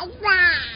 爸爸